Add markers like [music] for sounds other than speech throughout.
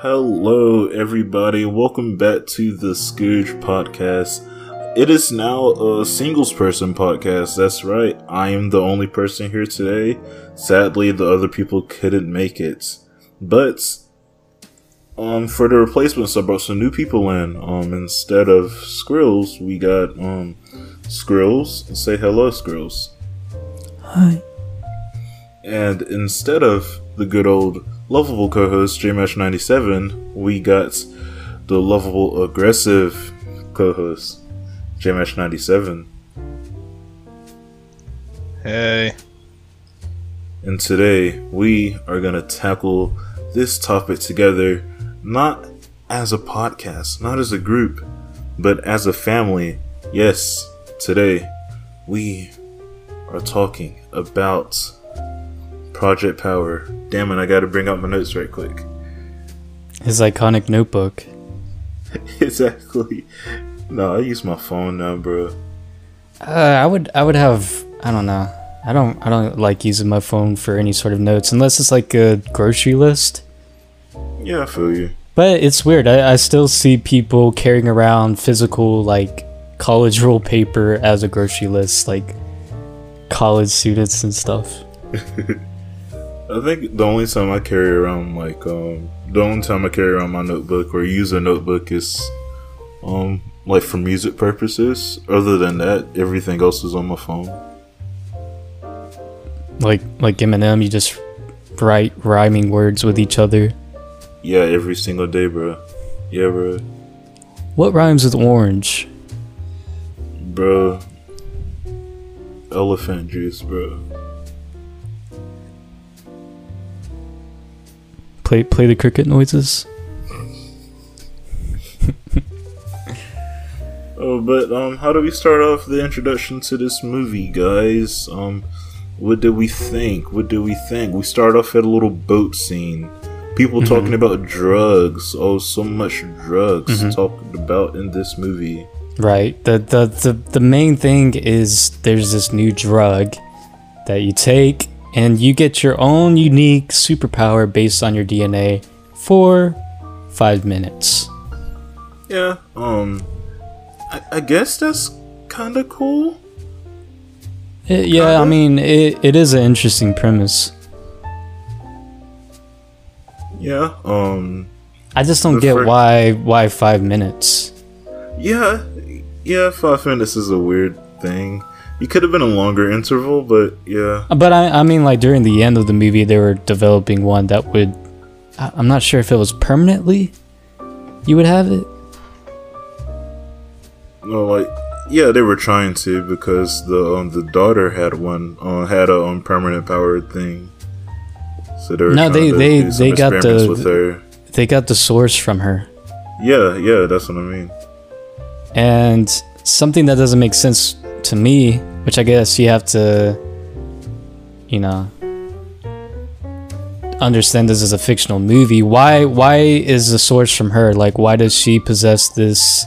Hello, everybody. Welcome back to the Scooj podcast. It is now a singles person podcast. That's right. I am the only person here today. Sadly, the other people couldn't make it. But, um, for the replacements, I brought some new people in. Um, instead of Skrills, we got, um, Skrills. Say hello, Skrills. Hi. And instead of the good old lovable co-host JMash97, we got the lovable aggressive co-host JMash97. Hey. And today we are gonna tackle this topic together, not as a podcast, not as a group, but as a family. Yes, today we are talking about Project Power. Damn it, I gotta bring out my notes right quick. His iconic notebook. [laughs] exactly. No, I use my phone now, bro. Uh, I would I would have I don't know. I don't I don't like using my phone for any sort of notes unless it's like a grocery list. Yeah, I feel you. But it's weird. I, I still see people carrying around physical like college roll paper as a grocery list, like college students and stuff. [laughs] I think the only time I carry around like um the only time I carry around my notebook or use a notebook is um like for music purposes. Other than that, everything else is on my phone. Like like Eminem, you just write rhyming words with each other. Yeah, every single day, bro. Yeah, bro. What rhymes with orange? Bro. Elephant juice, bro. Play play the cricket noises. [laughs] Oh, but um, how do we start off the introduction to this movie, guys? Um, what did we think? What did we think? We start off at a little boat scene. People Mm-hmm. talking about drugs. Oh, so much drugs Mhm. talked about in this movie. Right. The, the the the main thing is there's this new drug that you take and you get your own unique superpower based on your DNA for 5 minutes. Yeah. Um, I, I guess that's kind of cool. It- yeah, I Kinda. mean it, it is an interesting premise. Yeah. Um. I just don't get why why 5 minutes. Yeah. Yeah. Five minutes is a weird thing. You could have been a longer interval, but yeah. But I I mean like during the end of the movie they were developing one that would I'm not sure if it was permanently you would have it. No, like yeah, they were trying to because the um, the daughter had one uh, had a um, permanent power thing. So they were No, trying they- to they- they got the- with her. They got the source from her. Yeah, yeah, that's what I mean. And something that doesn't make sense to me, which I guess you have to, you know, understand this is a fictional movie. Why why is the source from her? Like why does she possess this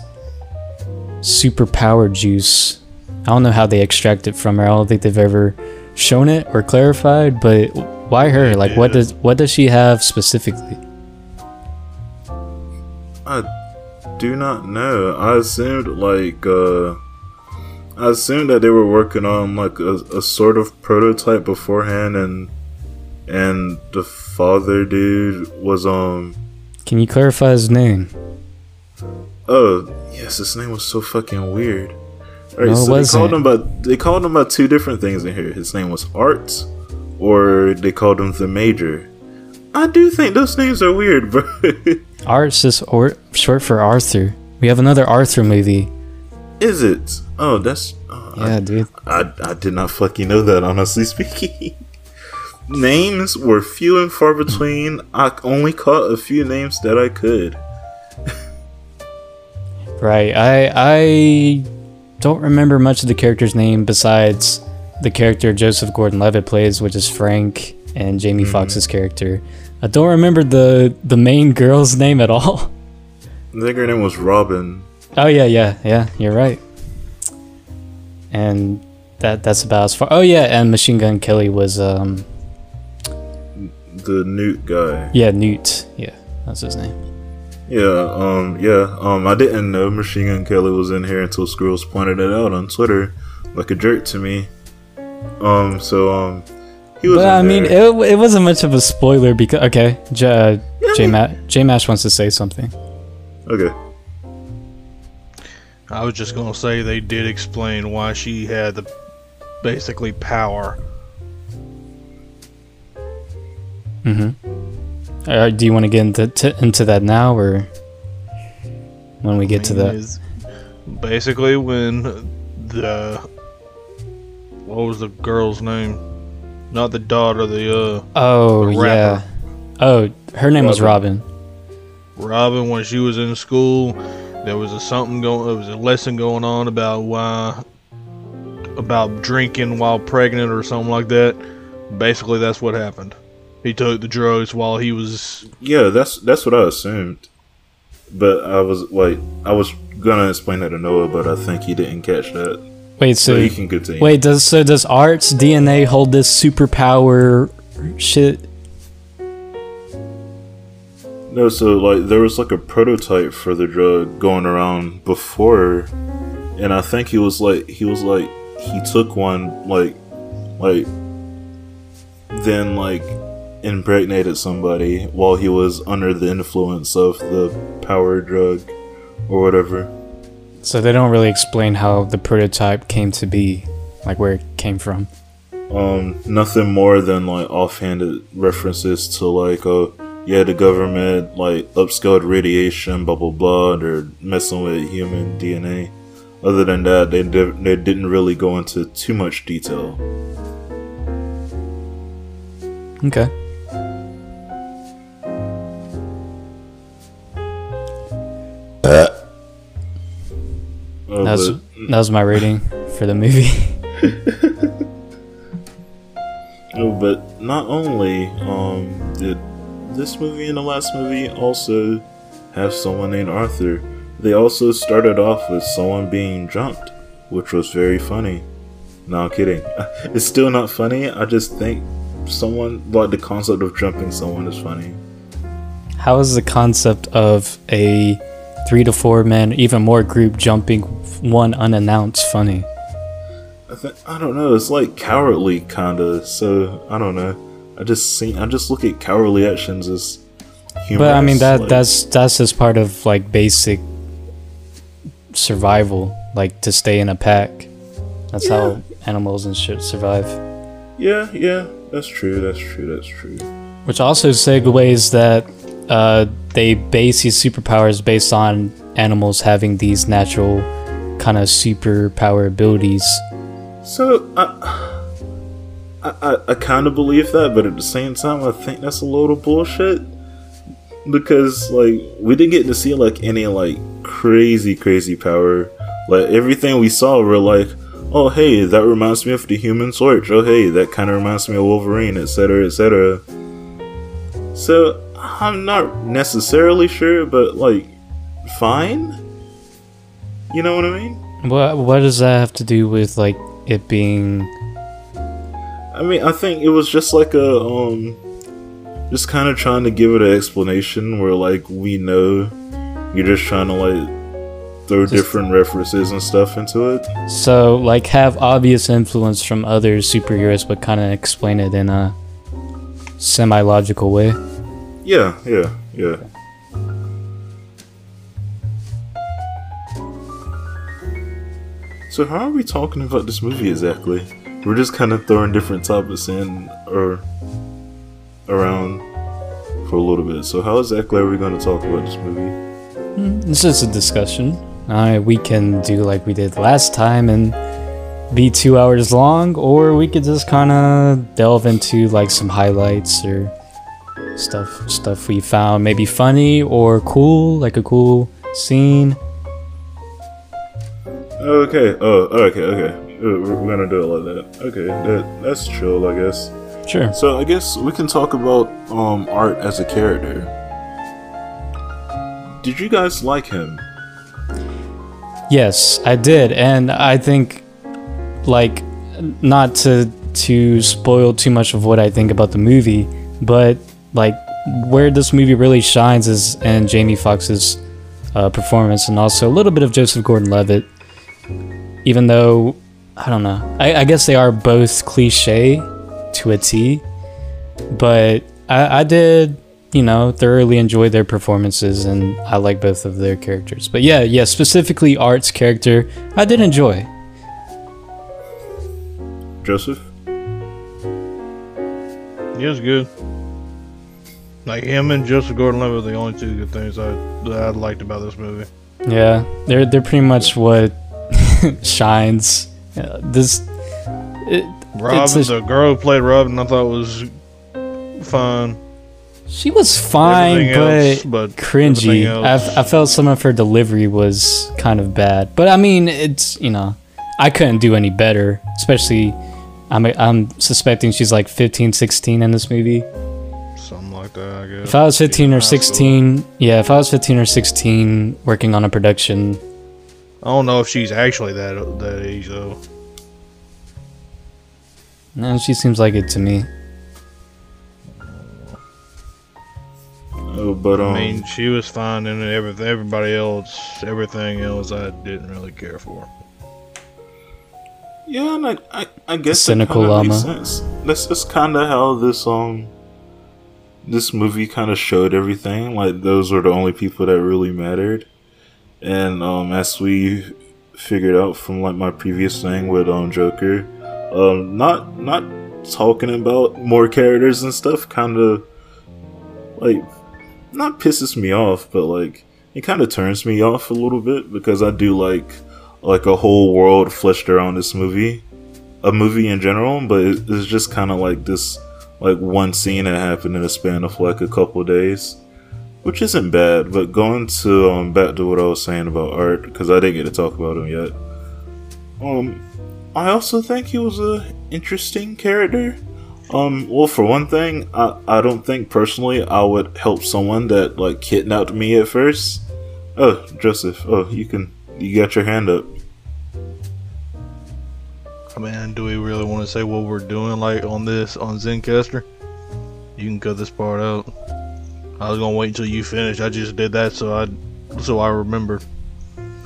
superpower juice? I don't know how they extract it from her. I don't think they've ever shown it or clarified, but why her? Like what does what does she have specifically? I do not know. I assumed like uh I assumed that they were working on like a, a sort of prototype beforehand and and the father dude was um Can you clarify his name? Oh, yes, his name was so fucking weird. Alright, No, it so they called him about they called him about two different things in here. His name was Art, or they called him the Major. I do think those names are weird, bro. [laughs] Art's just or- short for Arthur. We have another Arthur movie. Is it? Oh, that's. Oh, Yeah, dude. I, I I did not fucking know that. Honestly [laughs] speaking, names were few and far between. I only caught a few names that I could. [laughs] Right. I I don't remember much of the character's name besides the character Joseph Gordon-Levitt plays, which is Frank, and Jamie mm-hmm. Foxx's character. I don't remember the the main [laughs] girl's name at all. I think her name was Robin. Oh yeah, yeah, yeah. You're right. And that that's about as far. Oh yeah, and Machine Gun Kelly was um The Newt guy. yeah Newt yeah. That's his name. Yeah, um, yeah, um, I didn't know Machine Gun Kelly was in here until Scrolls pointed it out on Twitter, like a jerk to me. Um, so, um, he was. But I mean, it, it wasn't much of a spoiler because okay, J, uh, Yeah, J, I mean- J Mash wants to say something. okay. I was just gonna say they did explain why she had the basically power. Mm-hmm. Uh, do you want to get into t- into that now, or when we get to I mean, that? is Basically, when the what was the girl's name? Not the daughter, the uh Oh the yeah. Oh, her name was Robin. Robin when she was in school. There was a something going. There was a lesson going on about why about drinking while pregnant or something like that. Basically, that's what happened. He took the drugs while he was. Yeah, that's that's what I assumed. But I was like, I was gonna explain that to Noah, but I think he didn't catch that. Wait, So so you can continue. wait, does so does Art's DNA hold this superpower shit? No, so like there was like a prototype for the drug going around before, and I think he was like he was like he took one like like then like impregnated somebody while he was under the influence of the power drug or whatever. So they don't really explain how the prototype came to be, like where it came from. Um, nothing more than like offhanded references to like uh yeah the government like upscaled radiation blah blah blah they're messing with human DNA. Other than that, they di- they didn't really go into too much detail. Okay. Uh, That was but- that was my rating for the movie. [laughs] [laughs] Oh, but not only um, did this movie and the last movie also have someone named Arthur, they also started off with someone being jumped, which was very funny. No, I'm kidding. [laughs] It's still not funny. I just think someone like the concept of jumping someone is funny. How is the concept of a three to four man, even more group jumping one unannounced funny? I think I don't know. It's like cowardly, kinda. So I don't know. I just see. I just look at cowardly actions as. Humorous, But I mean that like- that's that's just part of like basic survival, like to stay in a pack. That's how animals and shit survive. Yeah, yeah. That's true. That's true. That's true. Which also segues that uh, they base these superpowers based on animals having these natural kind of superpower abilities. So I, I, I, I kind of believe that, but at the same time, I think that's a load of bullshit. Because like we didn't get to see like any like crazy crazy power. Like everything we saw, were like, oh hey, that reminds me of the Human Torch. Oh hey, that kind of reminds me of Wolverine, etc. etc. So I'm not necessarily sure, but like, fine. You know what I mean? What what does that have to do with like it being? I mean, I think it was just like a um, just kind of trying to give it an explanation where like we know you're just trying to like throw Just- different references and stuff into it. So like have obvious influence from other superheroes, but kind of explain it in a semi-logical way. Yeah, yeah, yeah. So how are we talking about this movie exactly? We're just kind of throwing different topics in or around for a little bit. So how exactly are we going to talk about this movie? It's just a discussion. Uh, we can do like we did last time and be two hours long, or we could just kind of delve into like some highlights or stuff stuff we found maybe funny or cool, like a cool scene. Okay. Oh, okay, okay. Uh, We're we're gonna do it like that. Okay, that that's chill, I guess. Sure. So I guess we can talk about um art as a character. Did you guys like him? Yes, I did, and I think, like, not to to spoil too much of what I think about the movie, but like where this movie really shines is in Jamie Foxx's uh, performance, and also a little bit of Joseph Gordon-Levitt. Even though I don't know, I, I guess they are both cliche to a T, but I, I did you know thoroughly enjoy their performances, and I like both of their characters. But yeah, yeah, specifically Art's character, I did enjoy. Joseph? He was good. Like him and Joseph Gordon-Levitt are the only two good things I that I liked about this movie. Yeah, they're they're pretty much what [laughs] shines. Uh, this it, it's a- the girl who played Robin, I thought was fine. she was fine, Everything but else, but cringy. I, I felt some of her delivery was kind of bad, but I mean, it's you know, I couldn't do any better. Especially, I'm I'm suspecting she's like 15, 16 in this movie. Something like that, I guess. If I was 15 or 16, yeah, if I was 15 or 16 working on a production, I don't know if she's actually that that age though. no, she seems like it to me. Oh, but um, I mean, she was fine, and everything. Everybody else, everything else, I didn't really care for. yeah, and I, I, I guess cynical that kinda makes sense. That's just kind of how this um, this movie kind of showed everything. Like those were the only people that really mattered, and um, as we figured out from like my previous thing with um Joker, um, not not talking about more characters and stuff, kind of like not pisses me off, but like it kind of turns me off a little bit because I do like like a whole world fleshed around this movie, a movie in general. But it's just kind of like this like one scene that happened in a span of like a couple days, which isn't bad. But going to um back to what I was saying about art because I didn't get to talk about him yet. Um, I also think he was a interesting character. Um, well, for one thing, I, I don't think personally I would help someone that like kidnapped me at first. Oh, Joseph. Oh, you can. You got your hand up. I mean, do we really want to say what we're doing, like on this on Zencastr? You can cut this part out. I was gonna wait until you finish. I just did that so I so I remember.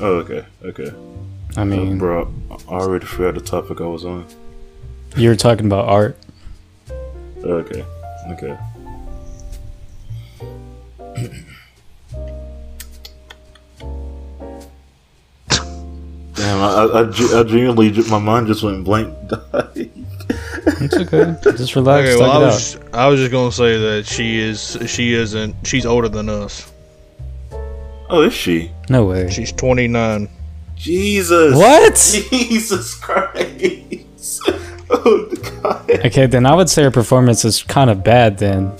Oh, okay, okay. I Uh, mean, bro, I already forgot the topic I was on. you were talking about art. Okay, okay. [laughs] Damn, I, I, I, genuinely, my mind just went blank. [laughs] It's okay. Just relax. Okay, well, I talk out. was I was just gonna say that she is she isn't she's older than us. oh, is she? No way. She's 29. Jesus. What? [laughs] Jesus Christ. [laughs] oh, God. Okay, then I would say her performance is kind of bad then.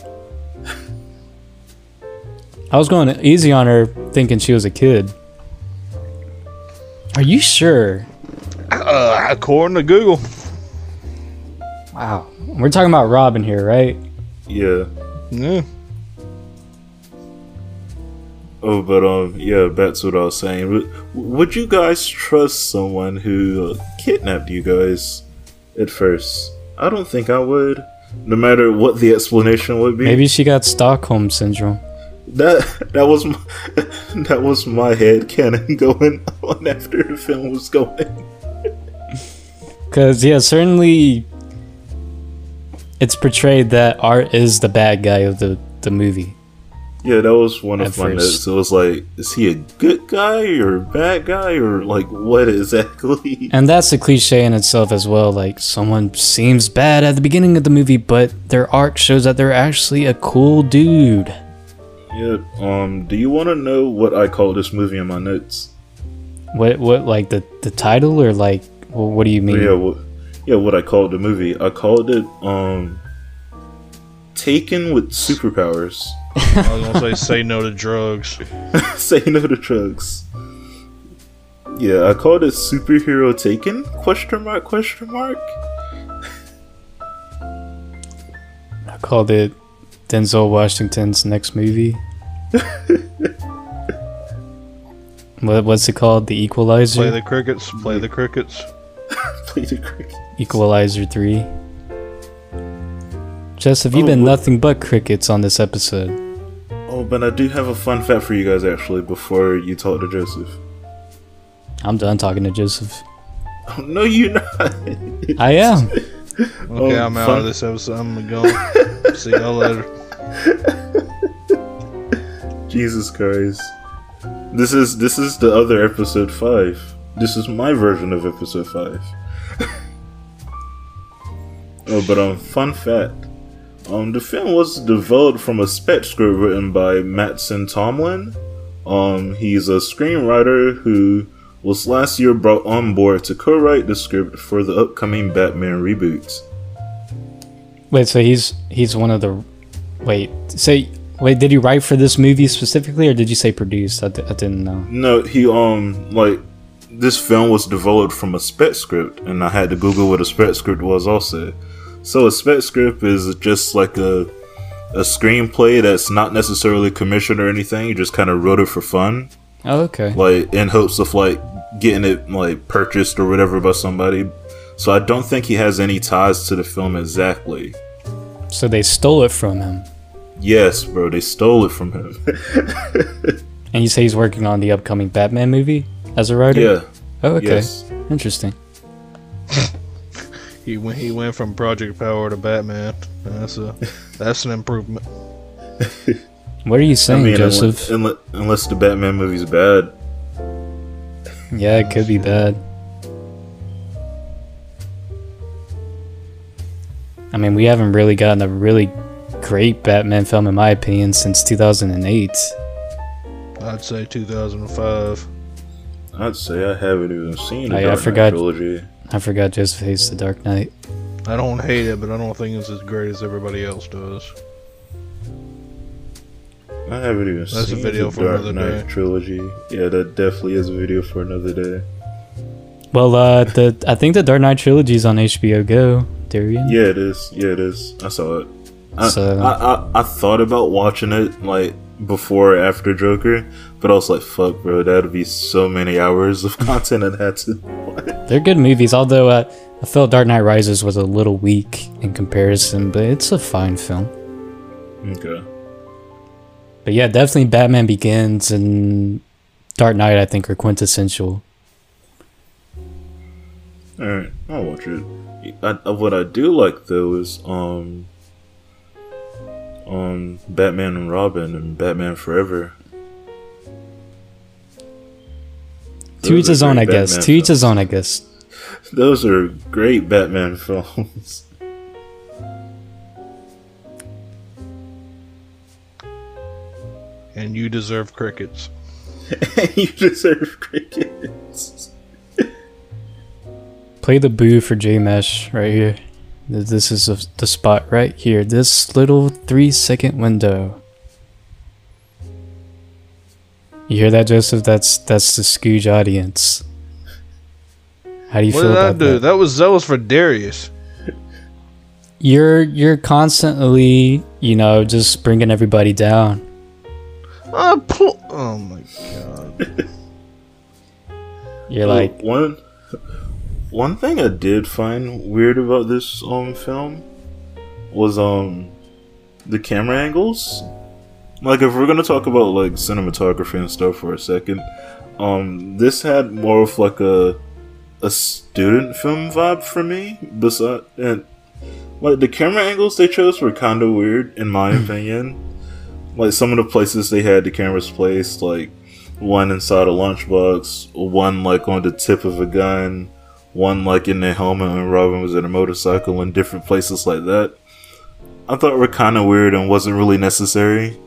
I was going easy on her thinking she was a kid. Are you sure? Uh, according to Google. Wow. We're talking about Robin here, right? Yeah. Yeah. Oh, but um, yeah. that's what I was saying. Would, would you guys trust someone who uh, kidnapped you guys at first? I don't think I would. No matter what the explanation would be. Maybe she got Stockholm syndrome. that [laughs] that was my, [laughs] that was my head canon [laughs] going on after the film was going. Because, yeah, certainly it's portrayed that Art is the bad guy of the, the movie. Yeah, that was one of my notes. It was like, is he a good guy or a bad guy or like what exactly? [laughs] And that's a cliche in itself as well. Like, someone seems bad at the beginning of the movie, but their arc shows that they're actually a cool dude. Yeah. Um. Do you want to know what I call this movie in my notes? What, what, like the, the title or like, what do you mean? Yeah. What? Yeah. What I called the movie? I called it um. Taken with superpowers. I was gonna say say no to drugs. [laughs] Say no to drugs. Yeah, I called it superhero taken? Question mark? Question mark? [laughs] I called it Denzel Washington's next movie. [laughs] what, what's it called? The Equalizer? Play the crickets. Play the crickets. Play the cricket. Equalizer 3. Joseph, you've Oh, been what- nothing but crickets on this episode. Oh, but I do have a fun fact for you guys actually before you talk to Joseph. I'm done talking to Joseph. Oh, no, you're not. I am. [laughs] Okay, Oh, I'm out fun- of this episode. I'm gone. [laughs] See y'all later. Jesus Christ. This is this is the other episode five. This is my version of episode five. [laughs] oh, but um, fun fact. Um, the film was developed from a spec script written by Mattson Tomlin. Um, he's a screenwriter who was last year brought on board to co-write the script for the upcoming Batman reboots. Wait, so he's he's one of the. Wait, say wait. Did he write for this movie specifically, or did you say produced? I, I didn't know. No, he um like this film was developed from a spec script, and I had to Google what a spec script was also. So a spec script is just like a a screenplay that's not necessarily commissioned or anything. You just kind of wrote it for fun, Oh, okay. like in hopes of like getting it like purchased or whatever by somebody. So I don't think he has any ties to the film exactly. So they stole it from him, Yes, bro, they stole it from him. [laughs] and you say he's working on the upcoming Batman movie as a writer. yeah. Oh, okay. Yes. Interesting. [laughs] He went. He went from Project Power to Batman. That's a. That's an improvement. [laughs] What are you I saying, mean, Joseph? unless, unless, unless the Batman movie's bad. yeah, it could be bad. I mean, we haven't really gotten a really great Batman film, in my opinion, since 2008. I'd say 2005. I'd say I haven't even seen the Oh, I Dark Knight forgot. trilogy. I forgot Joseph hates The Dark Knight. I don't hate it, but I don't think it's as great as everybody else does. I haven't even That's a seen video the for Dark another Knight day. trilogy. Yeah, that definitely is a video for another day. Well, uh, the I think the Dark Knight trilogy is on HBO Go, Darian. Yeah, it is. Yeah, it is. I saw it. I, So- I, I, I thought about watching it like before or after Joker, but I was like, "Fuck, bro, that'd be so many hours of [laughs] content I'd had to." [laughs] They're good movies, although uh, I felt Dark Knight Rises was a little weak in comparison, but it's a fine film. Okay. But yeah, definitely Batman Begins and Dark Knight, I think, are quintessential. All right, I'll watch it. I- what I do like though is um, um, Batman and Robin and Batman Forever. To each his own, I guess. Batman To each his own, I guess. Those are great Batman films. And you deserve crickets. [laughs] you deserve crickets. Play the boo for J Mash right here. This is a, the spot right here. This little three second window. You hear that, Joseph? That's that's the Scooj audience. How do you What feel did I about do? that? was That was zealous for Darius. You're you're constantly, you know, just bringing everybody down. Uh, pl- oh my god. [laughs] You're like, one one thing I did find weird about this um film was um the camera angles. Like if we're gonna talk about like cinematography and stuff for a second, um this had more of like a a student film vibe for me. Beside and like the camera angles they chose were kind of weird in my opinion. Like some of the places they had the cameras placed, like one inside a lunchbox, one like on the tip of a gun, one like in their helmet when Robin was in a motorcycle, and different places like that. I thought were kind of weird and wasn't really necessary.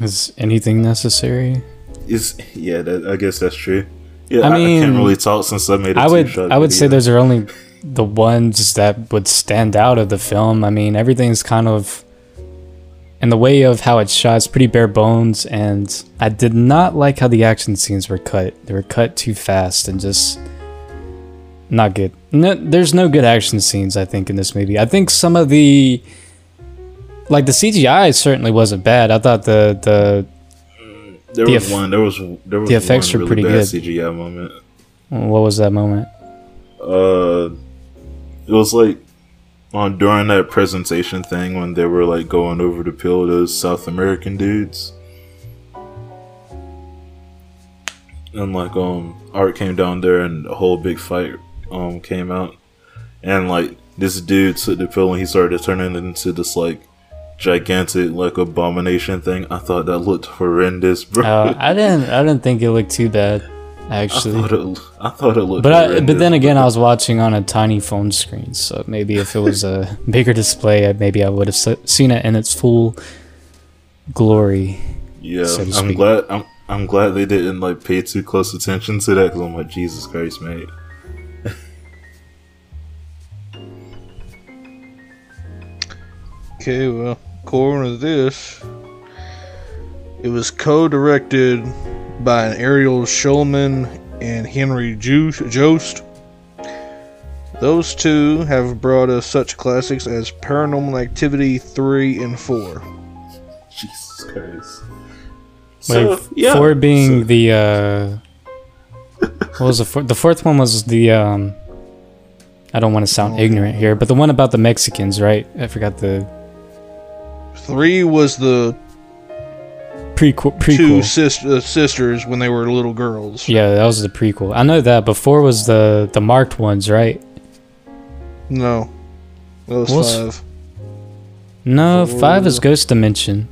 Is anything necessary? Is yeah, that, I guess that's true. Yeah, I I, I can't mean, really talk since I made. I I would I would say those are only the ones that would stand out of the film. I mean, everything's kind of in the way of how it's shot. It's pretty bare bones, and I did not like how the action scenes were cut. They were cut too fast and just not good. No, there's no good action scenes. I think in this movie. I think some of the like the CGI certainly wasn't bad. I thought the the there the was eff- one. There was there was the effects were really pretty good. CGI moment. what was that moment? Uh, it was like on during that presentation thing when they were like going over to kill those South American dudes. And like um Art came down there and a whole big fight um came out. And like this dude took the pill and he started turning into this like gigantic like abomination thing. I thought that looked horrendous, bro. Uh, I didn't. I didn't think it looked too bad, I actually. thought it, I thought it looked. But I, but then again, I was watching on a tiny phone screen, so maybe if it was a [laughs] bigger display, maybe I would have seen it in its full glory. Yeah, so I'm glad. I'm I'm glad they didn't like pay too close attention to that because I'm like Jesus Christ, mate. Okay, well, according to this, it was co-directed by Ariel Schulman and Henry Ju- Joost. Those two have brought us such classics as Paranormal Activity 3 and 4. Jesus Christ. Wait, four being the uh, what was the fourth? The fourth one was the um. I don't want to sound ignorant here, but the one about the Mexicans, right? I forgot the 3 was the prequel. two Prequel. sis- uh, sisters when they were little girls. Yeah, that was the prequel. I know that. Before was the the marked ones, right? No. That was What's- 5. No, five is Ghost Dimension,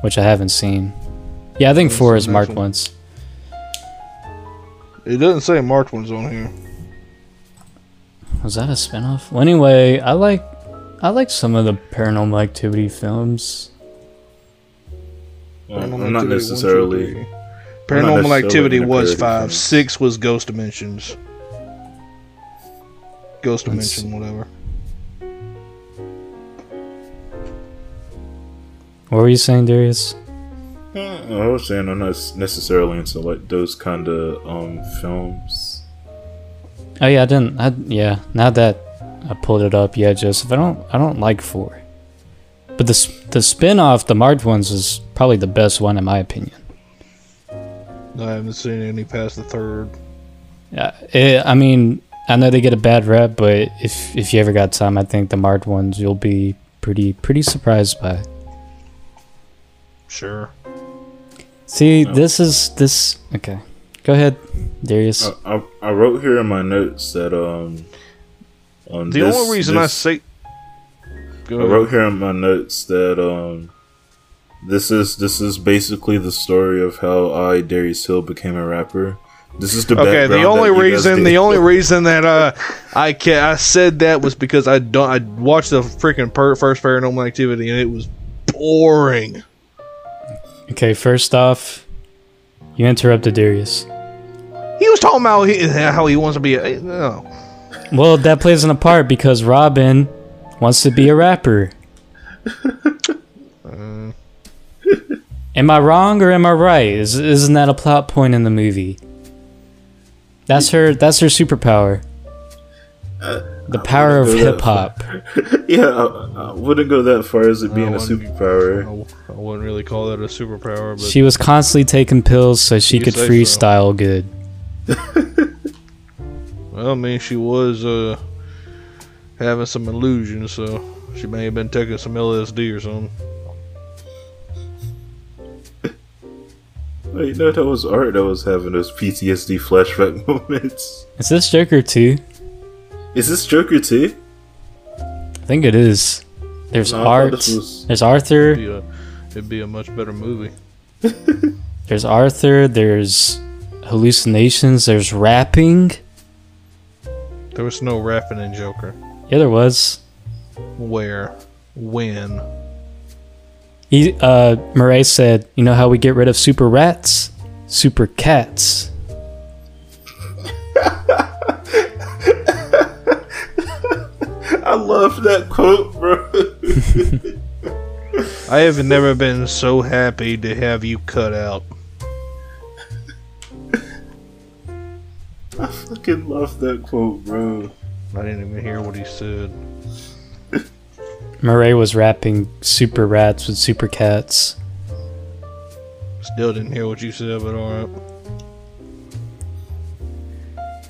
which I haven't seen. Yeah, I think What's four is marked one? ones. It doesn't say marked ones on here. Was that a spinoff? Well, anyway, I like I like some of the Paranormal Activity films. Well, Paranormal I'm not Activity one, two, necessarily. three. Not Paranormal necessarily Activity was five. films. Six was Ghost Dimensions. Ghost Let's Dimension, whatever. What were you saying, Darius? Uh, I was saying I'm not necessarily into like those kind of um films. Oh yeah, I didn't. I, yeah, now that I pulled it up, yeah, Joseph, I don't I don't like four, but the the spin-off, the marked ones, is probably the best one in my opinion. I haven't seen any past the third. Yeah, it, I mean, I know they get a bad rep, but if if you ever got time, I think the marked ones you'll be pretty pretty surprised by. Sure. See, No. this is this. Okay, go ahead, Darius. I, I, I wrote here in my notes that um on The this- only reason I this- say. Go I ahead. wrote here in my notes that um this is this is basically the story of how I Darius Hill became a rapper. This is the Okay, the only that you guys reason the only reason that uh I ca- I said that was because I don't I watched the freaking per- first Paranormal Activity and it was boring. Okay, first off, you interrupted Darius. He was talking about he, how he wants to be a no. Well, that plays in a part because Robin wants to be a rapper. Uh, Am I wrong or am I right? Is, isn't that a plot point in the movie? That's her. That's her superpower. The power of hip hop. [laughs] yeah, I, I wouldn't go that far as it being a superpower. I, I wouldn't really call that a superpower, but She was constantly taking pills so she could say so. freestyle good. [laughs] well, I mean she was uh having some illusions, so she may have been taking some LSD or something. Wait, no, that was art that was having those PTSD flashback [laughs] moments. Is this Joker too? Is this Joker too? I think it is. There's No, art. was- There's Arthur. It'd be a, it'd be a much better movie. [laughs] There's Arthur. There's hallucinations. There's rapping. There was no rapping in Joker. Yeah, there was. Where? When? He, uh, Murray said, "You know how we get rid of super rats? Super cats." [laughs] I love that quote, bro. [laughs] I have never been so happy to have you cut out. [laughs] I fucking love that quote, bro. I didn't even hear what he said. Murray was rapping super rats with super cats. Still didn't hear what you said, but alright.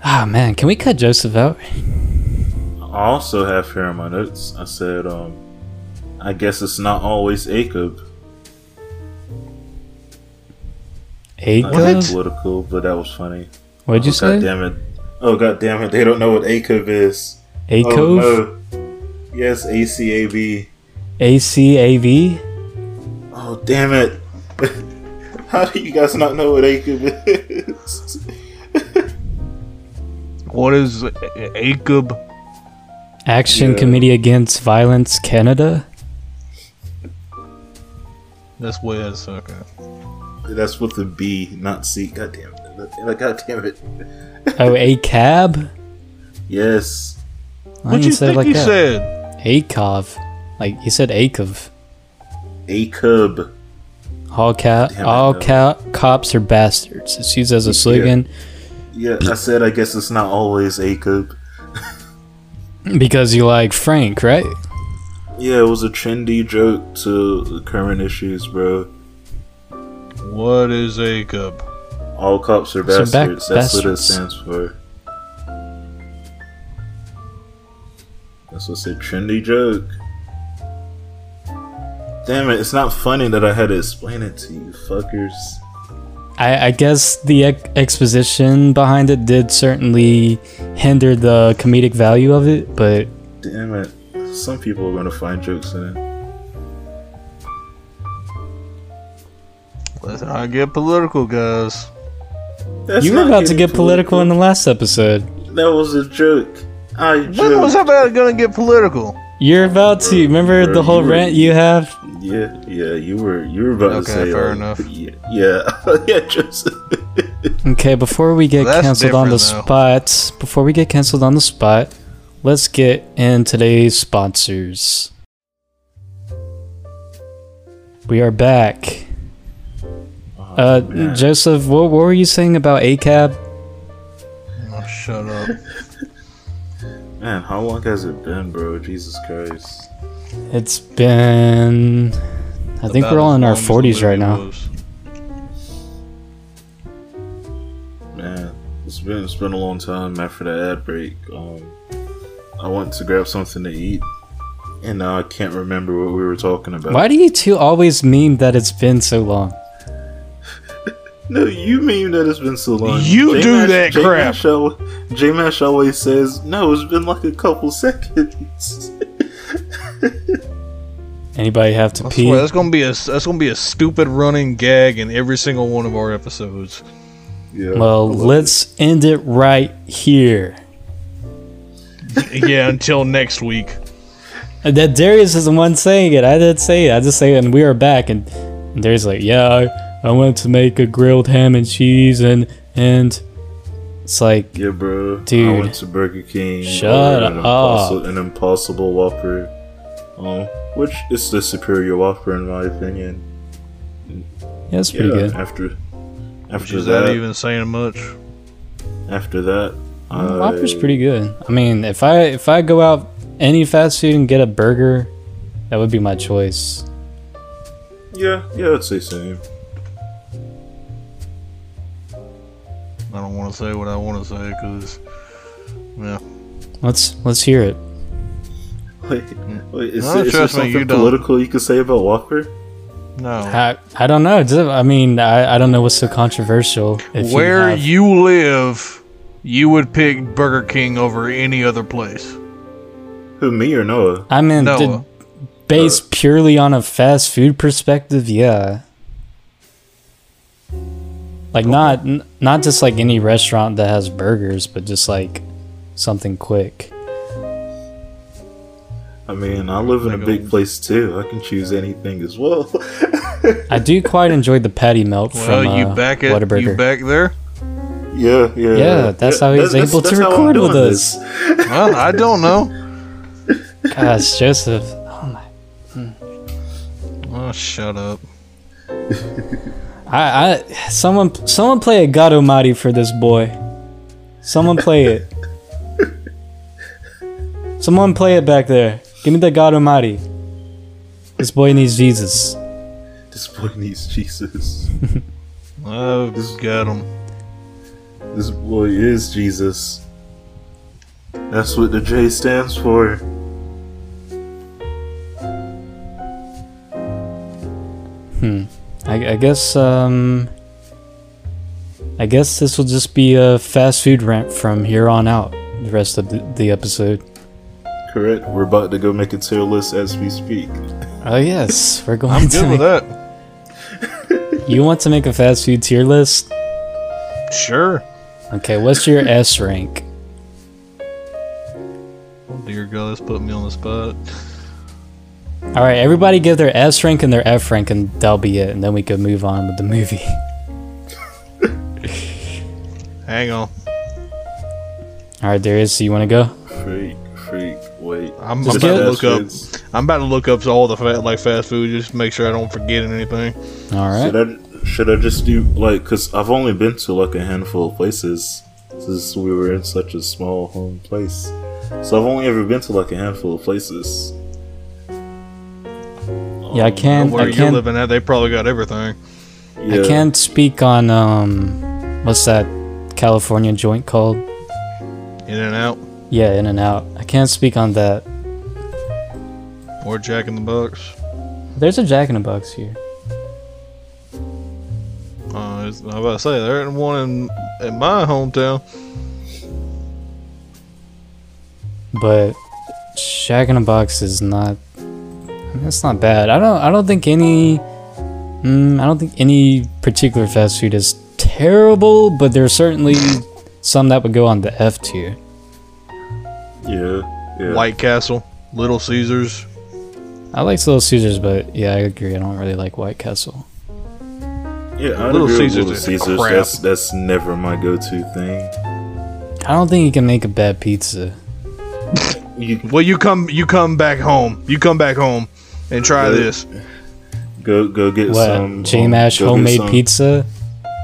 Ah man, can we cut Joseph out? I I also have here in my notes. I said, um, I guess it's not always Acob. Not Acob? political, but that was funny. What'd oh, you oh, say? God damn it! Oh god damn it! They don't know what Acob is. Acove? Oh, no. Yes, A C A B. A C A V? Oh damn it! [laughs] How do you guys not know what Acob is? [laughs] What is ACUB? Action Yeah. Committee Against Violence Canada? That's Wes. Okay. That's with the B, not C. God damn it! [laughs] God damn it! Oh, ACAB? Yes. Why What didn't you say think like you that? said? ACOV. Like, you said ACOV. Acob. All, ca- Damn it, all no. ca- cops are bastards. It's used as a slogan Yeah, I said I guess it's not always Acob. because you like Frank, right? Yeah, it was a trendy joke to current issues, bro. What is ACUB? All cops are So back- bastards. That's what it stands for. That's what's a trendy joke. Damn it, it's not funny that I had to explain it to you, fuckers. I, I guess the ex- exposition behind it did certainly hinder the comedic value of it, but Damn it. Some people are gonna find jokes in it. Let's not get political, guys. That's you were about to get political in the last episode. That was a joke. I When was. I about gonna get political? You're about to remember Bro, the whole you were- rant you have. Yeah, yeah, you were you were about Okay, to say Okay, fair like, enough. Yeah, yeah, [laughs] yeah, just [laughs] Okay, before we get That's canceled on the though. spot, before we get canceled on the spot, let's get in today's sponsors. We are back. Uh, man. Joseph, what, what were you saying about ACAB? Oh, shut up. [laughs] Man, how long has it been, bro? Jesus Christ. It's been. I think About we're all in our long as the 40s right now. was. Man, it's been it's been a long time after the ad break. Um, I went to grab something to eat, and now I can't remember what we were talking about. Why do you two always meme that it's been so long? No, you mean that it's been so long. You do J-Mash- that crap. J-Mash al- J-Mash always says, no, it's been like a couple seconds. [laughs] Anybody have to I pee? swear, that's gonna be a that's gonna be a stupid running gag in every single one of our episodes. yeah. Well, let's end it right here. yeah, until next week. Uh, that Darius is the one saying it. I didn't say it. I just say it, and we are back. And, and Darius is like, yeah, I, I went to make a grilled ham and cheese, and and it's like. Yeah, bro. Dude. I went to Burger King. Shut an up. Impossi- An impossible Whopper. Um, which is the superior Whopper in my opinion. yeah, it's pretty yeah, good. After, after is that that, even saying much? after that, I, Whopper's pretty good. I mean, if I if I go out any fast food and get a burger, that would be my choice. Yeah, yeah, I'd say same. I don't want to say what I want to say because, yeah. Let's let's hear it. Wait, wait, is, No, there, is there trust me, you something don't. political you could say about Walker? No. I I don't know. I mean, I, I don't know what's so controversial. If Where have- you live, you would pick Burger King over any other place. Who, me or Noah? I mean, Noah. did- based purely on a fast food perspective, yeah. Like not n- not just like any restaurant that has burgers, but just like something quick. I mean, I live in a big place too. I can choose anything as well. [laughs] I do quite enjoy the patty melt Well, from uh, you back it. Whataburger. You back there? yeah, yeah. Yeah, that's how he's able to how I'm record with doing us. [laughs] Well, I don't know. Gosh, Joseph. Oh my. Oh, shut up. [laughs] I, I someone someone play a God Almighty for this boy. Someone play it. [laughs] Someone play it back there. Give me the God Almighty. This boy needs Jesus. This boy needs Jesus. I've got him. This boy is Jesus. That's what the J stands for. Hmm. I, I guess um. I guess this will just be a fast food rant from here on out. The rest of the, the episode. Correct. We're about to go make a tier list as we speak. Oh yes, we're going [laughs] I'm to. good with that. [laughs] You want to make a fast food tier list? Sure. Okay, what's your [laughs] S rank? Oh, dear God, that's put me on the spot. All right, everybody give their S rank and their F rank, and that'll be it. And then we can move on with the movie. [laughs] Hang on. All right, Darius, so you want to go? Freak, freak, wait. I'm, I'm about to look up. I'm about to look up all the fa- like fast food just to make sure I don't forget anything. All right. Should I should I just do like because I've only been to like a handful of places since we were in such a small home place. So I've only ever been to like a handful of places. Yeah, I can't. Where I you're can't. living at, they probably got everything. Yeah. I can't speak on um, what's that California joint called? In and out. Yeah, In and Out. I can't speak on that. Or Jack in the Box. There's a Jack in the Box here. Uh, I was about to say, there ain't one in, in my hometown. but Jack in the Box is not. I mean, it's not bad. I don't. I don't think any. Mm, I don't think any particular fast food is terrible, but there's certainly some that would go on the F tier. Yeah. Yeah. White Castle, Little Caesars. I like Little Caesars, but yeah, I agree. I don't really like White Castle. Yeah. I Little agree Caesars Little is Caesars. crap. That's that's never my go-to thing. I don't think you can make a bad pizza. You Well, you come, you come back home. You come back home and try Good. this. go go get What? some J um, Mash homemade some- pizza?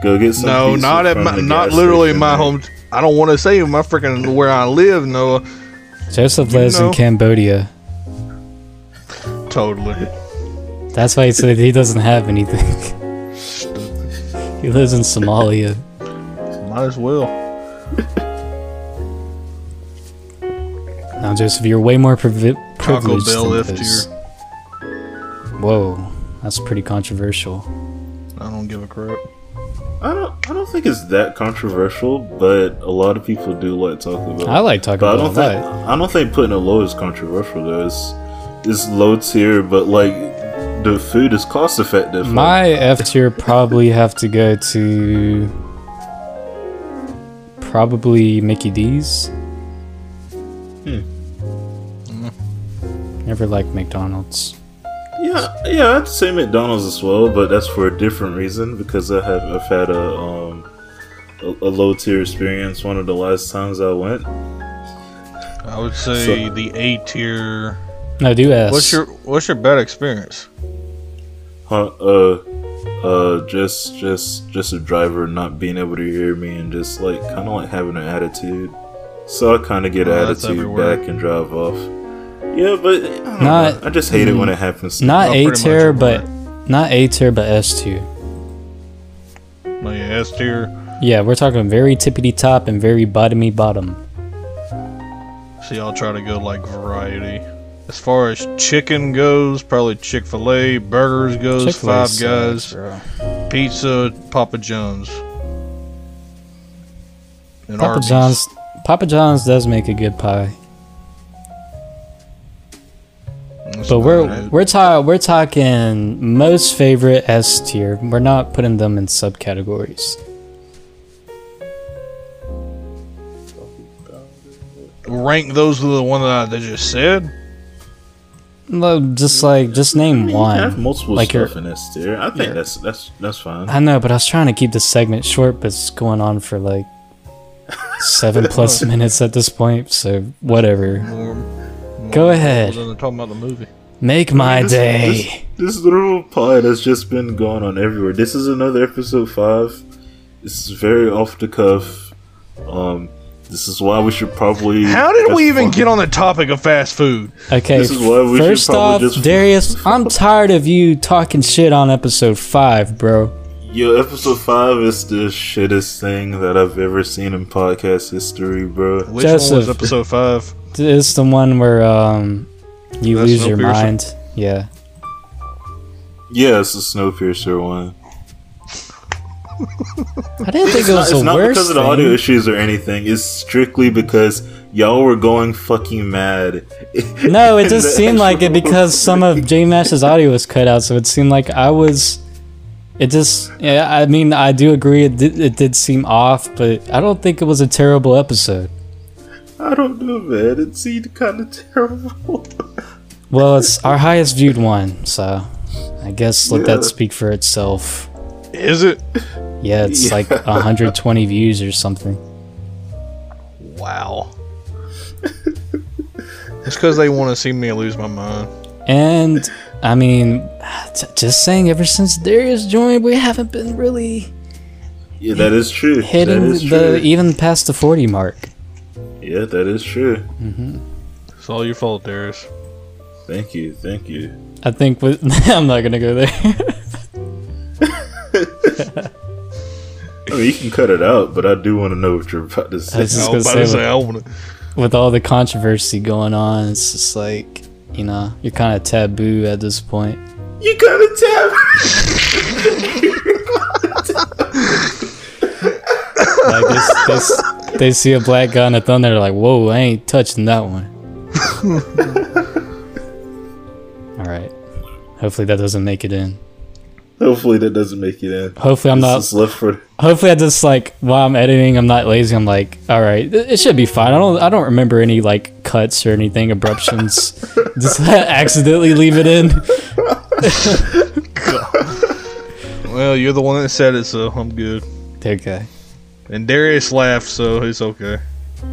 Go get some. No, pizza not at my, not literally station my home. I don't want to say my freaking where I live, Noah. Joseph You lives know. in Cambodia. Totally. That's why he said he doesn't have anything. [laughs] he lives in Somalia. Might as well. Now, Joseph, you're way more privi- Taco privileged Bell than F this. Whoa, that's pretty controversial. I don't give a crap. I don't. I don't think it's that controversial, but a lot of people do like Taco Bell. I like Taco But I Bell. don't think. I don't think putting it low is controversial though. It's it's low tier, but like the food is cost effective. My F tier probably have to go to probably Mickey D's. Hmm. Never liked McDonald's. Yeah, yeah, I'd say McDonald's as well, but that's for a different reason because I have I've had a um a, a low tier experience one of the last times I went. I would say So- the A tier. No, do ask. What's your What's your bad experience? Huh, uh, uh, just just just a driver not being able to hear me and just like kind of like having an attitude. So I kind of get Oh, attitude back and drive off. Yeah, but I, don't Not- know. I just hate it when it happens. to not A tier, but not A tier, but S tier. Oh, yeah, S tier. Yeah, we're talking very tippity top and very bottomy bottom. See, I'll try to go like variety. As far as chicken goes, probably Chick Fil A. Burgers goes, Chick-fil-A Five sucks, Guys. bro. Pizza, Papa John's. And Papa Arby's. John's. Papa John's does make a good pie, That's but we're about it. we're talking we're talking most favorite S tier. We're not putting them in subcategories. rank those with the one that I just said. No, just like just name You can have one. multiple Like stuff your- in this tier. I think Yeah. that's that's that's fine. I know, but I was trying to keep the segment short, but it's going on for like seven [laughs] plus minutes at this point. So whatever. Um, More, more Go ahead. Than talking about the movie. Make my This- day. This, this little pod has just been going on everywhere. This is another episode five. This is very off the cuff. Um, this is why we should probably. How did we even get on the topic of fast food? Okay, This is why we should first probably off, just- Darius, I'm tired of you talking shit on episode five, bro. Yo, episode five is the shittest thing that I've ever seen in podcast history, bro. Which one was episode five? It's the one where um you That's lose your mind. Yeah. Yeah, it's the Snowpiercer one. I didn't think It's it not, was it's the not because of the thing. audio issues or anything. It's strictly because y'all were going fucking mad. No, it [laughs] just seemed like it because some of J Mash's audio was cut out, so it seemed like I was. It just, yeah, I mean, I do agree it did, it did seem off, but I don't think it was a terrible episode. I don't know, man. It seemed kind of terrible. [laughs] Well, it's our highest viewed one, so I guess let Yeah. that speak for itself. Is it? Yeah, it's Yeah. like 120 views or something. Wow. it's because they want to see me lose my mind. And I mean, t- just saying, ever since Darius joined, we haven't been really yeah, that is true. hitting is the true. even past the 40 mark. Yeah, that is true. Mm-hmm. It's all your fault, Darius. Thank you, thank you. I think with [laughs] I'm not gonna go there. I mean, you can cut it out, but I do want to know what you're about to say. I was just I gonna about say, to say, with, I want to. with all the controversy going on, it's just like you know you're kind of taboo at this point. You gotta tap. Like they, s- they, see a black guy on a thunder, they're like, "Whoa, I ain't touching that one." [laughs] all right. Hopefully that doesn't make it in. Hopefully that doesn't make it in. Hopefully I'm This not. is left for. Hopefully I just like while I'm editing, I'm not lazy. I'm like, all right, it it should be fine. I don't. I don't remember any like cuts or anything, abruptions. [laughs] just [laughs] accidentally leave it in. Well, you're the one that said it, so I'm good. Okay. And Darius laughed, so it's okay.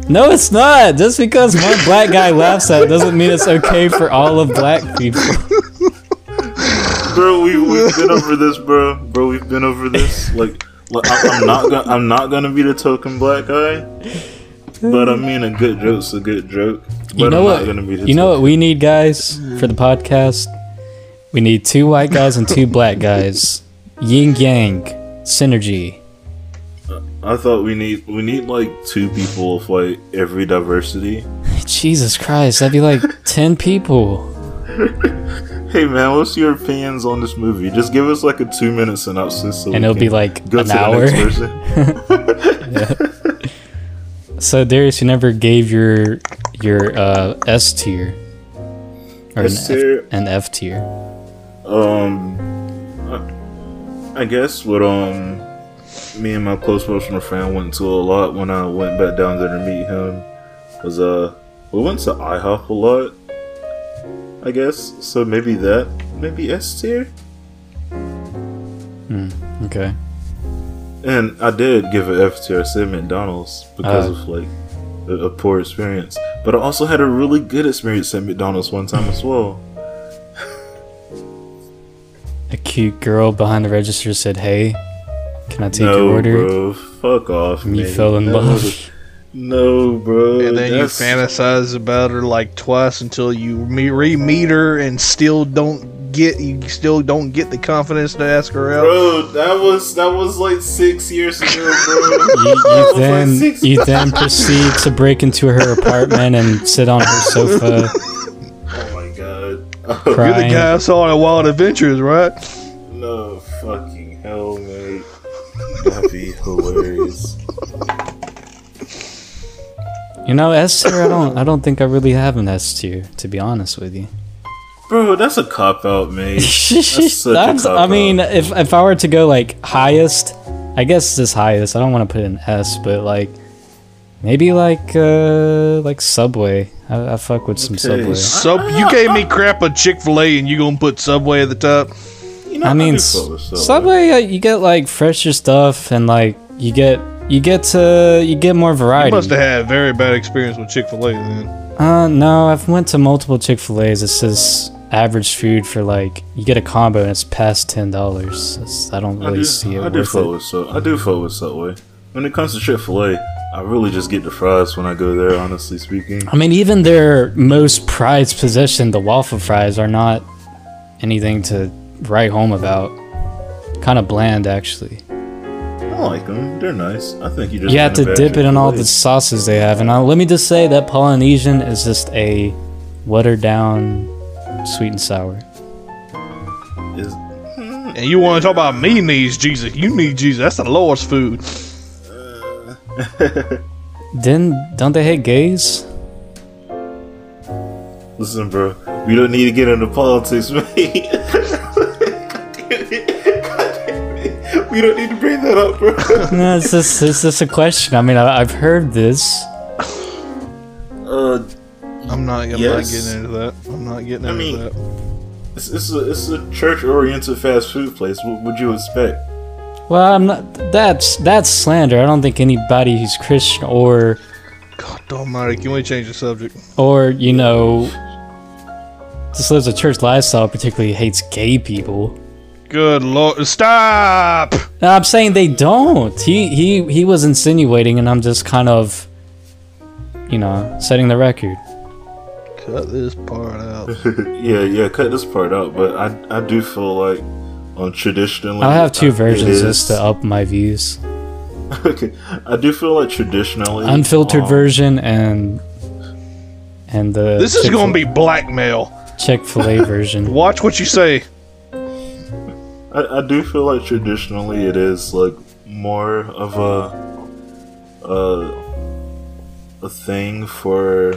No, it's not. Just because one black guy laughs at it doesn't mean it's okay for all of black people. [laughs] Bro, we, we've been over this, bro. Bro, we've been over this. Like, like I, I'm not gonna, I'm not gonna be the token black guy. But I mean, a good joke's a good joke. But You know I'm what? Not gonna be the You know what we need, guys, for the podcast? We need two white guys and two black guys. Yin yang synergy. I thought we need, we need like two people of like every diversity. Jesus Christ, that'd be like [laughs] ten people. Hey man, what's your opinions on this movie? Just give us like a two minute synopsis, so And it'll be like an hour. the. [laughs] So Darius, you never gave your your uh, S tier or S an, tier? F, an F tier. Um, I, I guess what um, me and my close personal friend went to a lot when I went back down there to meet him was uh, we went to IHOP a lot. I guess so. Maybe that. Maybe S tier. Okay. And I did give it F tier. I said McDonald's because Uh. of like a, a poor experience. But I also had a really good experience at McDonald's one time as well. A cute girl behind the register said, "Hey, can I take no, your order?" bro. Fuck off. And you man. fell in No. love. No, bro. And then that's- you fantasize about her like twice until you me- re-meet her and still don't get you still don't get the confidence to ask her out. Bro, that was that was like six years ago, bro. [laughs] You, you was like then you then proceed to break into her apartment and sit on her sofa. [laughs] Oh my god. You're the guy I saw in Wild Adventures, right? no fucking hell, mate. That'd be hilarious. You know, S tier. I don't. I don't think I really have an S tier, to be honest with you. Bro, that's a cop out, mate. [laughs] such That's- I cop-out. mean, if if I were to go like highest, I guess this highest. I don't want to put an S, but like maybe like uh like Subway. I, I fuck with some Okay. Subway. Sub, you gave me crap on Chick Fil A, and you gonna put Subway at the top? Know, I mean, do S- fuck with Subway. Subway, uh, you get like fresher stuff and like you get you get to you get more variety. You must have had a very bad experience with Chick Fil A then. Uh, no, I've went to multiple Chick Fil A's. It's just average food for like you get a combo and it's past ten dollars. I don't I really do, see it I do fuck it. with Subway. I do fuck with Subway. When it comes to Chick Fil A, I really just get the fries when I go there. Honestly speaking, I mean, even their most prized possession, the waffle fries, are not anything to write home about. kind of bland actually. I like them. They're nice. I think you just You have to dip it in all the sauces they have, and uh, let me just say that Polynesian is just a watered down sweet and sour. Is- And you want to talk about me needs Jesus? You need Jesus. That's the Lord's food. [laughs] Then don't they hate gays? Listen, bro, we don't need to get into politics, [laughs] mate. We don't need to bring that up, bro. [laughs] No, it's just it's just a question. I mean, I, I've heard this. Uh, I'm not. I'm not Yes. getting into that. I'm not getting I into mean- that. it's, it's a it's a church-oriented fast food place. What would you expect? Well, I'm not. That's that's slander. I don't think anybody who's Christian or God Almighty, can we change the subject? or you know just lives a church lifestyle particularly hates gay people. Good Lord, stop! No, I'm saying they don't. He he he was insinuating, and I'm just kind of, you know, setting the record. Cut this part out. [laughs] yeah, yeah. Cut this part out, but I I do feel like on traditionally. I'll have two it versions is- just to up my views. [laughs] okay, I do feel like traditionally Unfiltered um, version and and the This is Chick-fil- gonna be blackmail. Chick Fil A version. Watch what you say. I, I do feel like traditionally it is like more of a a a thing for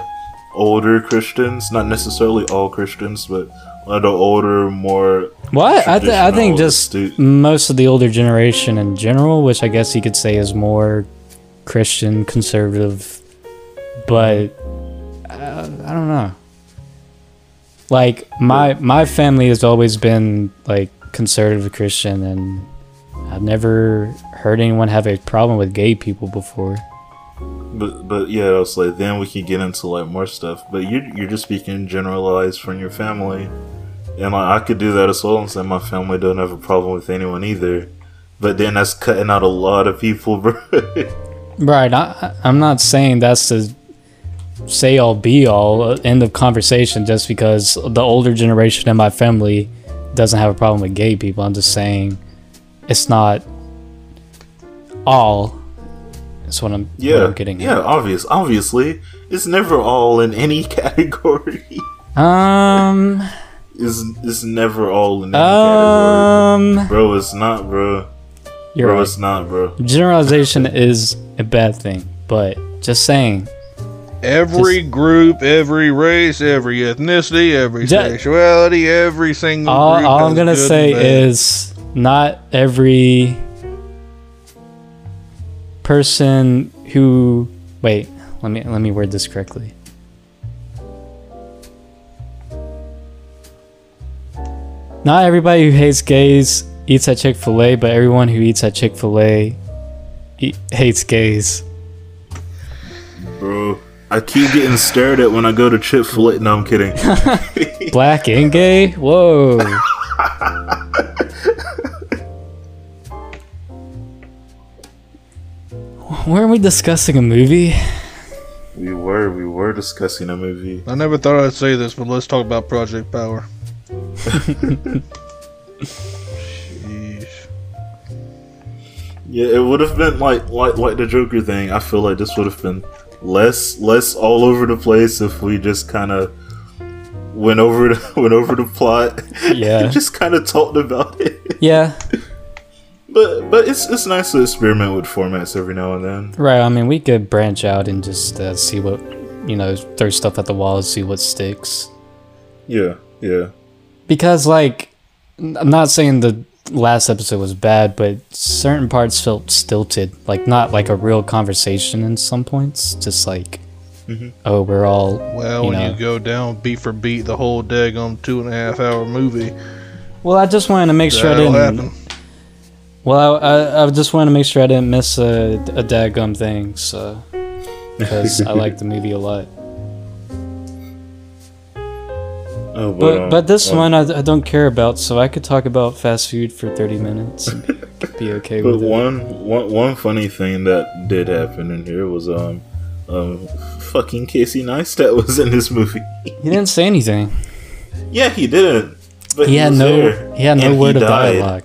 older Christians, not necessarily all Christians, but uh, the older, more What I, th- I think just most of the older generation in general, which I guess you could say is more Christian conservative, but uh, I don't know. Like my my family has always been like conservative Christian, and I've never heard anyone have a problem with gay people before. But but yeah, I was like, then we could get into like more stuff. But you you're just speaking generalized from your family, and like I could do that as well and say my family don't have a problem with anyone either. But then that's cutting out a lot of people, [laughs] bro. Right. I, I'm not saying that's the say all be all end of conversation just because the older generation in my family doesn't have a problem with gay people. I'm just saying it's not all. That's what I'm, what yeah, I'm getting yeah. Obvious, obviously, it's never all in any [laughs] category. Um. It's it's never all in any category, Um. bro. It's not, bro. You're bro, right. it's not, bro. Generalization is a bad thing, but just saying. Every group, every race, every ethnicity, every Ju- sexuality, every single All, group. all I'm gonna say is not every person who wait let me let me word this correctly. Not everybody who hates gays eats at chick-fil-a but everyone who eats at chick-fil-a e- hates gays. Bro, I keep getting stared at when I go to Chick Fil A. No, I'm kidding. [laughs] black and gay whoa [laughs] weren't we discussing a movie we were we were discussing a movie. I never thought I'd say this, but let's talk about Project Power. [laughs] Sheesh. Yeah, it would have been like like like the Joker thing. I feel like this would have been less less all over the place if we just kind of went over the [laughs] went over the plot. [laughs] Yeah. and just kind of talked about it. [laughs] yeah But but it's it's nice to experiment with formats every now and then. Right. I mean, we could branch out and just uh, see what, you know, throw stuff at the wall and see what sticks. Yeah, yeah. Because, like, I'm not saying the last episode was bad, but certain parts felt stilted. Like, not like a real conversation in some points. Just like, mm-hmm. oh, we're all. Well, You when know. you go down beat for beat the whole daggone two and a half hour movie, Well, I just wanted to make sure I didn't. happen. Well, I, I, I just wanted to make sure I didn't miss a, a dadgum thing, so. Because I [laughs] like the movie a lot. Oh, But but this um, one I, I don't care about, so I could talk about fast food for thirty minutes and [laughs] be okay But with it. one, one, one funny thing that did happen in here was um, um, fucking Casey Neistat was in this movie. He didn't say anything. yeah, he didn't. But He had was no there, he had no word of died. dialogue.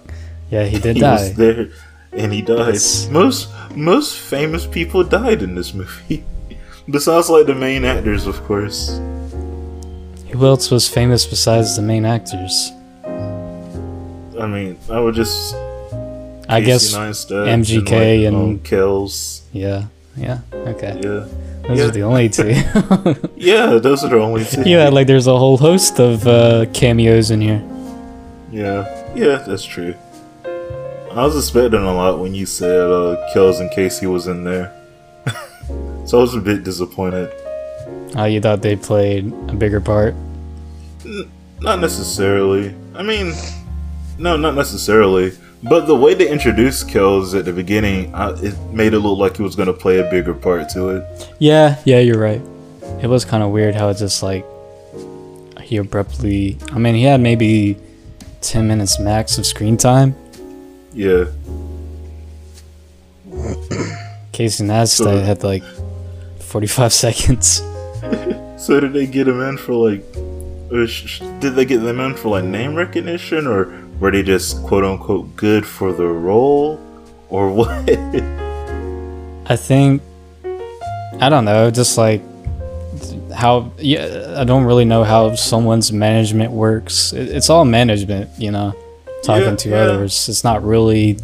Yeah, he did He die. was there, and he died. Yes. Most most famous people died in this movie. [laughs] Besides, like the main actors, of course. Who else was famous besides the main actors? I mean, I would just. I guess MGK and, like, and- Kells. yeah, yeah, okay. Yeah, Those Yeah. are the only two. [laughs] yeah, those are the only [laughs] two. yeah, like there's a whole host of uh, cameos in here. yeah, yeah, that's true. I was expecting a lot when you said uh, Kells and Casey was in there, [laughs] so I was a bit disappointed. Oh, you thought they played a bigger part? Not necessarily. I mean, no, not necessarily. But the way they introduced Kells at the beginning, I, it made it look like he was going to play a bigger part to it. Yeah, yeah, you're right. It was kind of weird how it just like he abruptly. I mean, he had maybe ten minutes max of screen time. Yeah, Casey Neistat So- had like forty-five [laughs] seconds. [laughs] So did they get him in for like? or sh- sh- Did they get them in for like name recognition, or were they just quote unquote good for the role, or [laughs] what? I think I don't know, just like how yeah, I don't really know how someone's management works. It's all management, you know, talking Yeah, to yeah. others. It's not really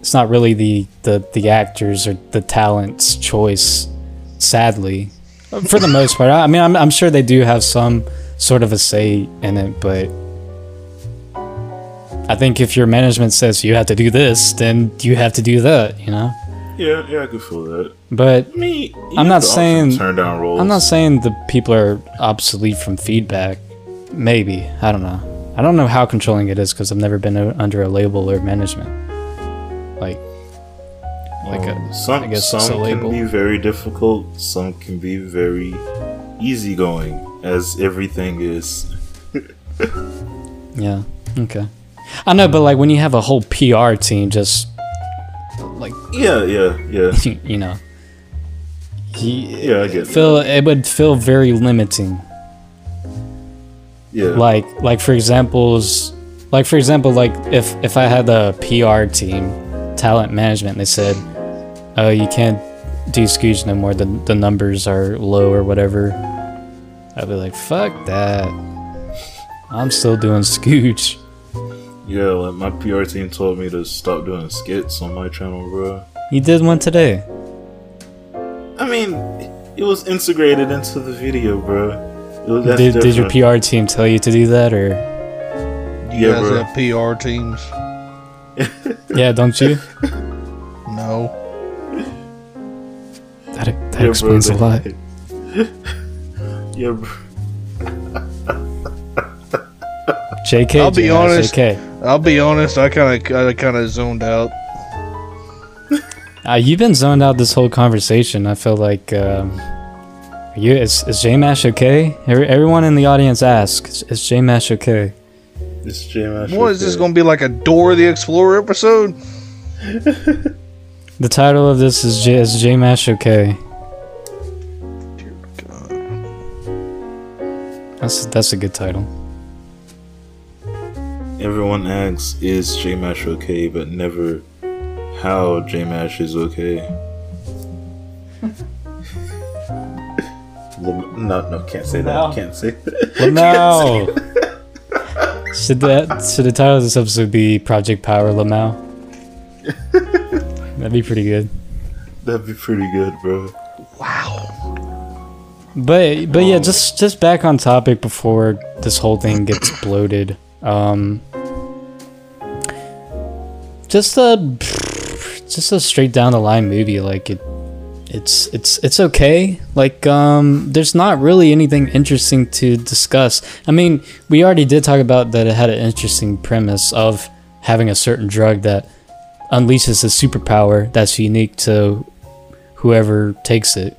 it's not really the the the actors or the talent's choice. Sadly, for the most part. I mean, I'm I'm sure they do have some sort of a say in it, but. I think if your management says you have to do this, then you have to do that, you know? yeah, yeah, I could feel that. But I mean, I'm not the option to saying- turn down roles. I'm not saying the people are obsolete from feedback. Maybe I don't know. I don't know how controlling it is because I've never been under a label or management. Like, like a, Um, some I guess some a can be very difficult. Some can be very easygoing, as everything is. [laughs] yeah, okay. I know, but like when you have a whole PR team, just like Yeah, yeah, yeah, [laughs] you know, he, yeah. I get it. feel it would feel very limiting. Yeah, like like for examples like for example like if if i had a pr team talent management they said oh you can't do Scooj no more the, the numbers are low or whatever i'd be like fuck that i'm still doing Scooj yeah. Like my PR team told me to stop doing skits on my channel, bro. you did one today I mean, it was integrated into the video, bro. Was, that's did, did your pr team tell you to do that or do You Yeah, guys bro. have PR teams? Yeah don't you No. that, that Yeah, explains a lot yeah, bro. jk I'll be Jr., honest. JK. I'll be honest. I kind of, I kind of zoned out. Uh, you've been zoned out this whole conversation. I feel like um, are you is is J Mash okay? Every, everyone in the audience asks, is J Mash okay? It's J Mash. What is this going to be like a Dora the Explorer episode? [laughs] The title of this is J is J Mash okay? Dear God. That's that's a good title. Everyone asks, "Is J Mash okay?" But never how J Mash is okay. Lam- [laughs] no, no, can't say that. No. Can't say. Well, [laughs] no. Should that should the title of this episode be Project Power Lamau? [laughs] That'd be pretty good. That'd be pretty good, bro. Wow. But but yeah, Um, just just back on topic before this whole thing gets bloated. Um, just a just a straight down the line movie. Like it, it's it's it's okay. Like um, there's not really anything interesting to discuss. I mean, we already did talk about that. It had an interesting premise of having a certain drug that unleashes a superpower that's unique to whoever takes it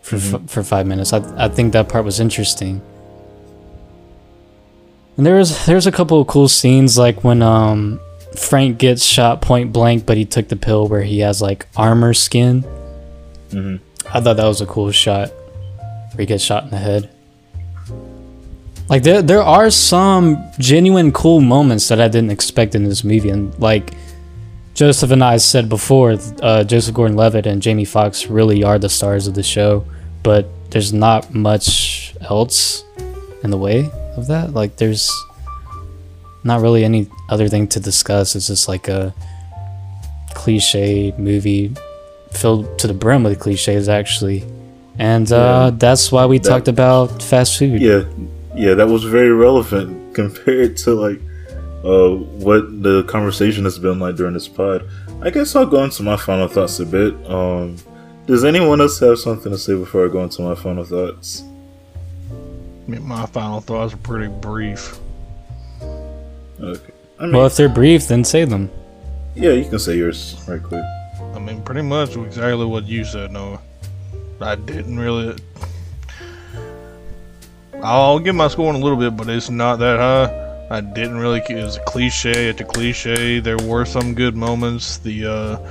for f- for five minutes. I I think that part was interesting. And there was there's a couple of cool scenes like when um Frank gets shot point blank, but he took the pill where he has like armor skin. Mhm. I thought that was a cool shot where he gets shot in the head. Like there, there are some genuine cool moments that I didn't expect in this movie, and like Joseph and I said before, uh, Joseph Gordon-Levitt and Jamie Foxx really are the stars of the show, but there's not much else in the way of that. Like there's not really any other thing to discuss. It's just like a cliche movie filled to the brim with cliches, actually. And uh, that's why we That- talked about fast food. Yeah, yeah, that was very relevant [laughs] compared to like uh, what the conversation has been like during this pod. I guess I'll go into my final thoughts a bit. Um, does anyone else have something to say before I go into my final thoughts? My final thoughts are pretty brief. Okay. I mean, Well, if they're brief, then say them. yeah, you can say yours right quick. I mean, pretty much exactly what you said, Noah. I didn't really. I'll give my score in a little bit, but it's not that high. I didn't really. It was a cliche at the cliche. There were some good moments. The uh,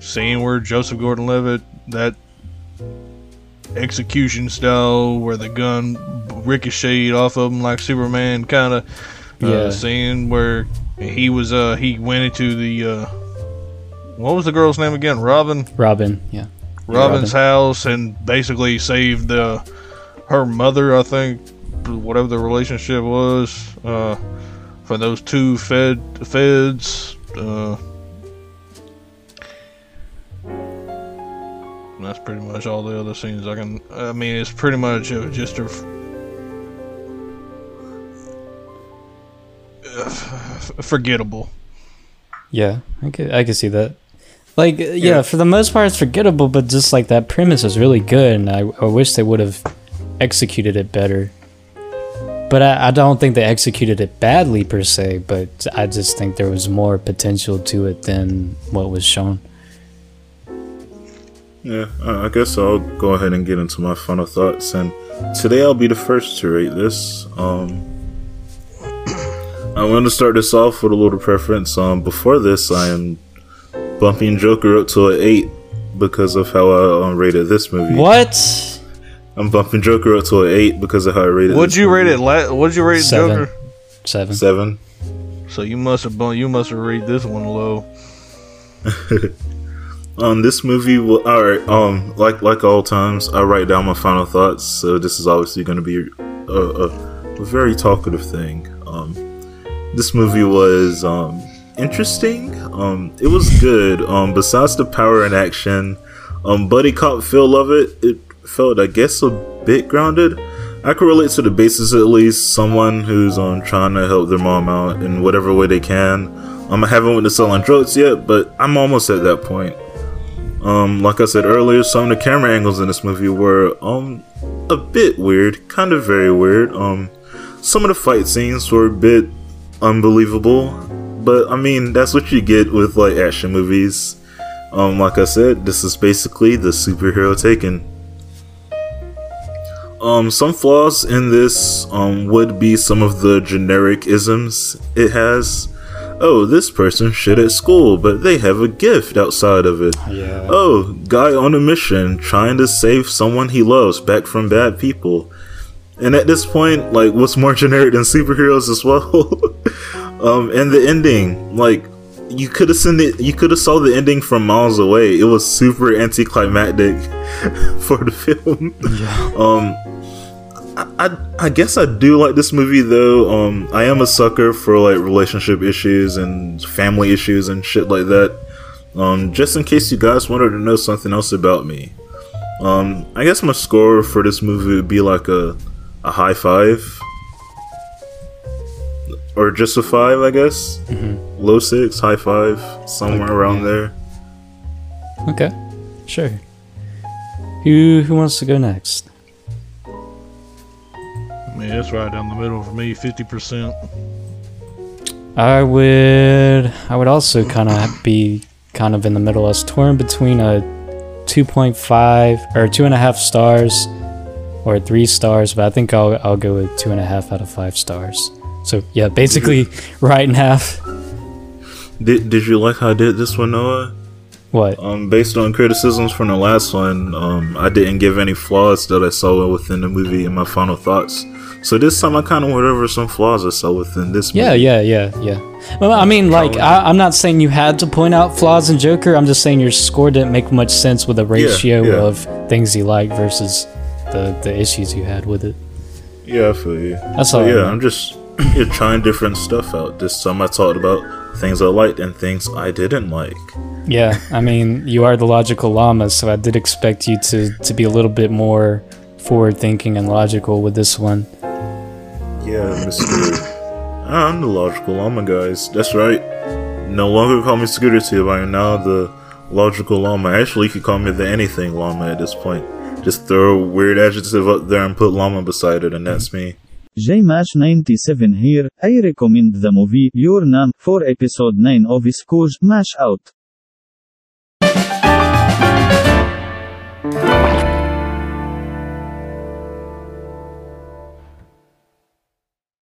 scene where Joseph Gordon-Levitt, that execution style, where the gun ricocheted off of him like Superman, kind of. Uh, Yeah. Scene where he was. Uh, he went into the. Uh, what was the girl's name again? Robin. Robin, yeah. Robin's house and basically saved uh, her mother, I think, whatever the relationship was, uh, for those two fed feds. Uh, that's pretty much all the other scenes I can. I mean, it's pretty much uh, just a. [sighs] forgettable. Yeah, I could, I could see that. Like, yeah, Yeah. for the most part, it's forgettable, but just like that premise is really good, and I, I wish they would have executed it better. But I, I don't think they executed it badly per se, but I just think there was more potential to it than what was shown. Yeah, uh, I guess I'll go ahead and get into my final thoughts. And today I'll be the first to rate this. Um, [clears throat] I'm going to start this off with a little preference. Um, before this, I am bumping Joker up to an eight because of how I um, rated this movie. What? I'm bumping Joker up to an eight because of how I rated. What'd this you rate movie. it? La- what'd you rate Seven. Joker? Seven. Seven. So you must have bun- you must have rated this one low. [laughs] Um, this movie will. All right. Um, like like all times, I write down my final thoughts. So this is obviously going to be a, a, a very talkative thing. Um, this movie was um interesting. Um, it was good. Um, besides the power and action, um, buddy cop feel of it. It felt, I guess, a bit grounded. I could relate to the basis at least. Someone who's um trying to help their mom out in whatever way they can. Um, I haven't went to selling drugs yet, but I'm almost at that point. Um, like I said earlier, some of the camera angles in this movie were um a bit weird, kind of very weird. Um, some of the fight scenes were a bit unbelievable, but I mean that's what you get with like action movies. Um, like I said, this is basically the superhero taken. Um, some flaws in this um would be some of the generic isms it has. Oh, this person shit at school, but they have a gift outside of it. Yeah. Oh, guy on a mission trying to save someone he loves back from bad people. And at this point, like, what's more generic than superheroes as well? [laughs] um, and the ending, like, you could have seen it. You could have saw the ending from miles away. It was super anticlimactic [laughs] for the film. Um, I, I I guess I do like this movie though. Um, I am a sucker for like relationship issues and family issues and shit like that. Um, just in case you guys wanted to know something else about me. Um, I guess my score for this movie would be like a a high five. Or just a five, I guess. Mm-hmm. Low six, high five, somewhere Okay, around yeah. there. Okay. Sure. Who who wants to go next? I mean, it's right down the middle for me, fifty percent. I would I would also kind of be kind of in the middle. I was torn between a 2.5 or two and a half stars or three stars, but I think I'll I'll go with two and a half out of five stars. So yeah, basically right in half. Did Did you like how I did this one, Noah? What? Um, based on criticisms from the last one, um, I didn't give any flaws that I saw within the movie in my final thoughts. So this time I kind of went over some flaws I saw within this movie. Yeah, yeah, yeah, yeah. Well, I mean, like, I, I'm not saying you had to point out flaws in Joker. I'm just saying your score didn't make much sense with a ratio yeah. of things you like versus the the issues you had with it. Yeah, I feel you. That's So all I yeah. I'm just [clears throat] you're trying different stuff out. This time I talked about things I liked and things I didn't like. Yeah, I mean, you are the logical llama, so I did expect you to to be a little bit more forward thinking and logical with this one. Yeah, Mr. I'm the logical llama, guys. That's right. No longer call me Scooter Tube. I am now the logical llama. Actually, you could call me the anything llama at this point. Just throw a weird adjective up there and put llama beside it, and that's me. JMash97 here, I recommend the movie Your Name for episode 9 of Scrooge Mash Out.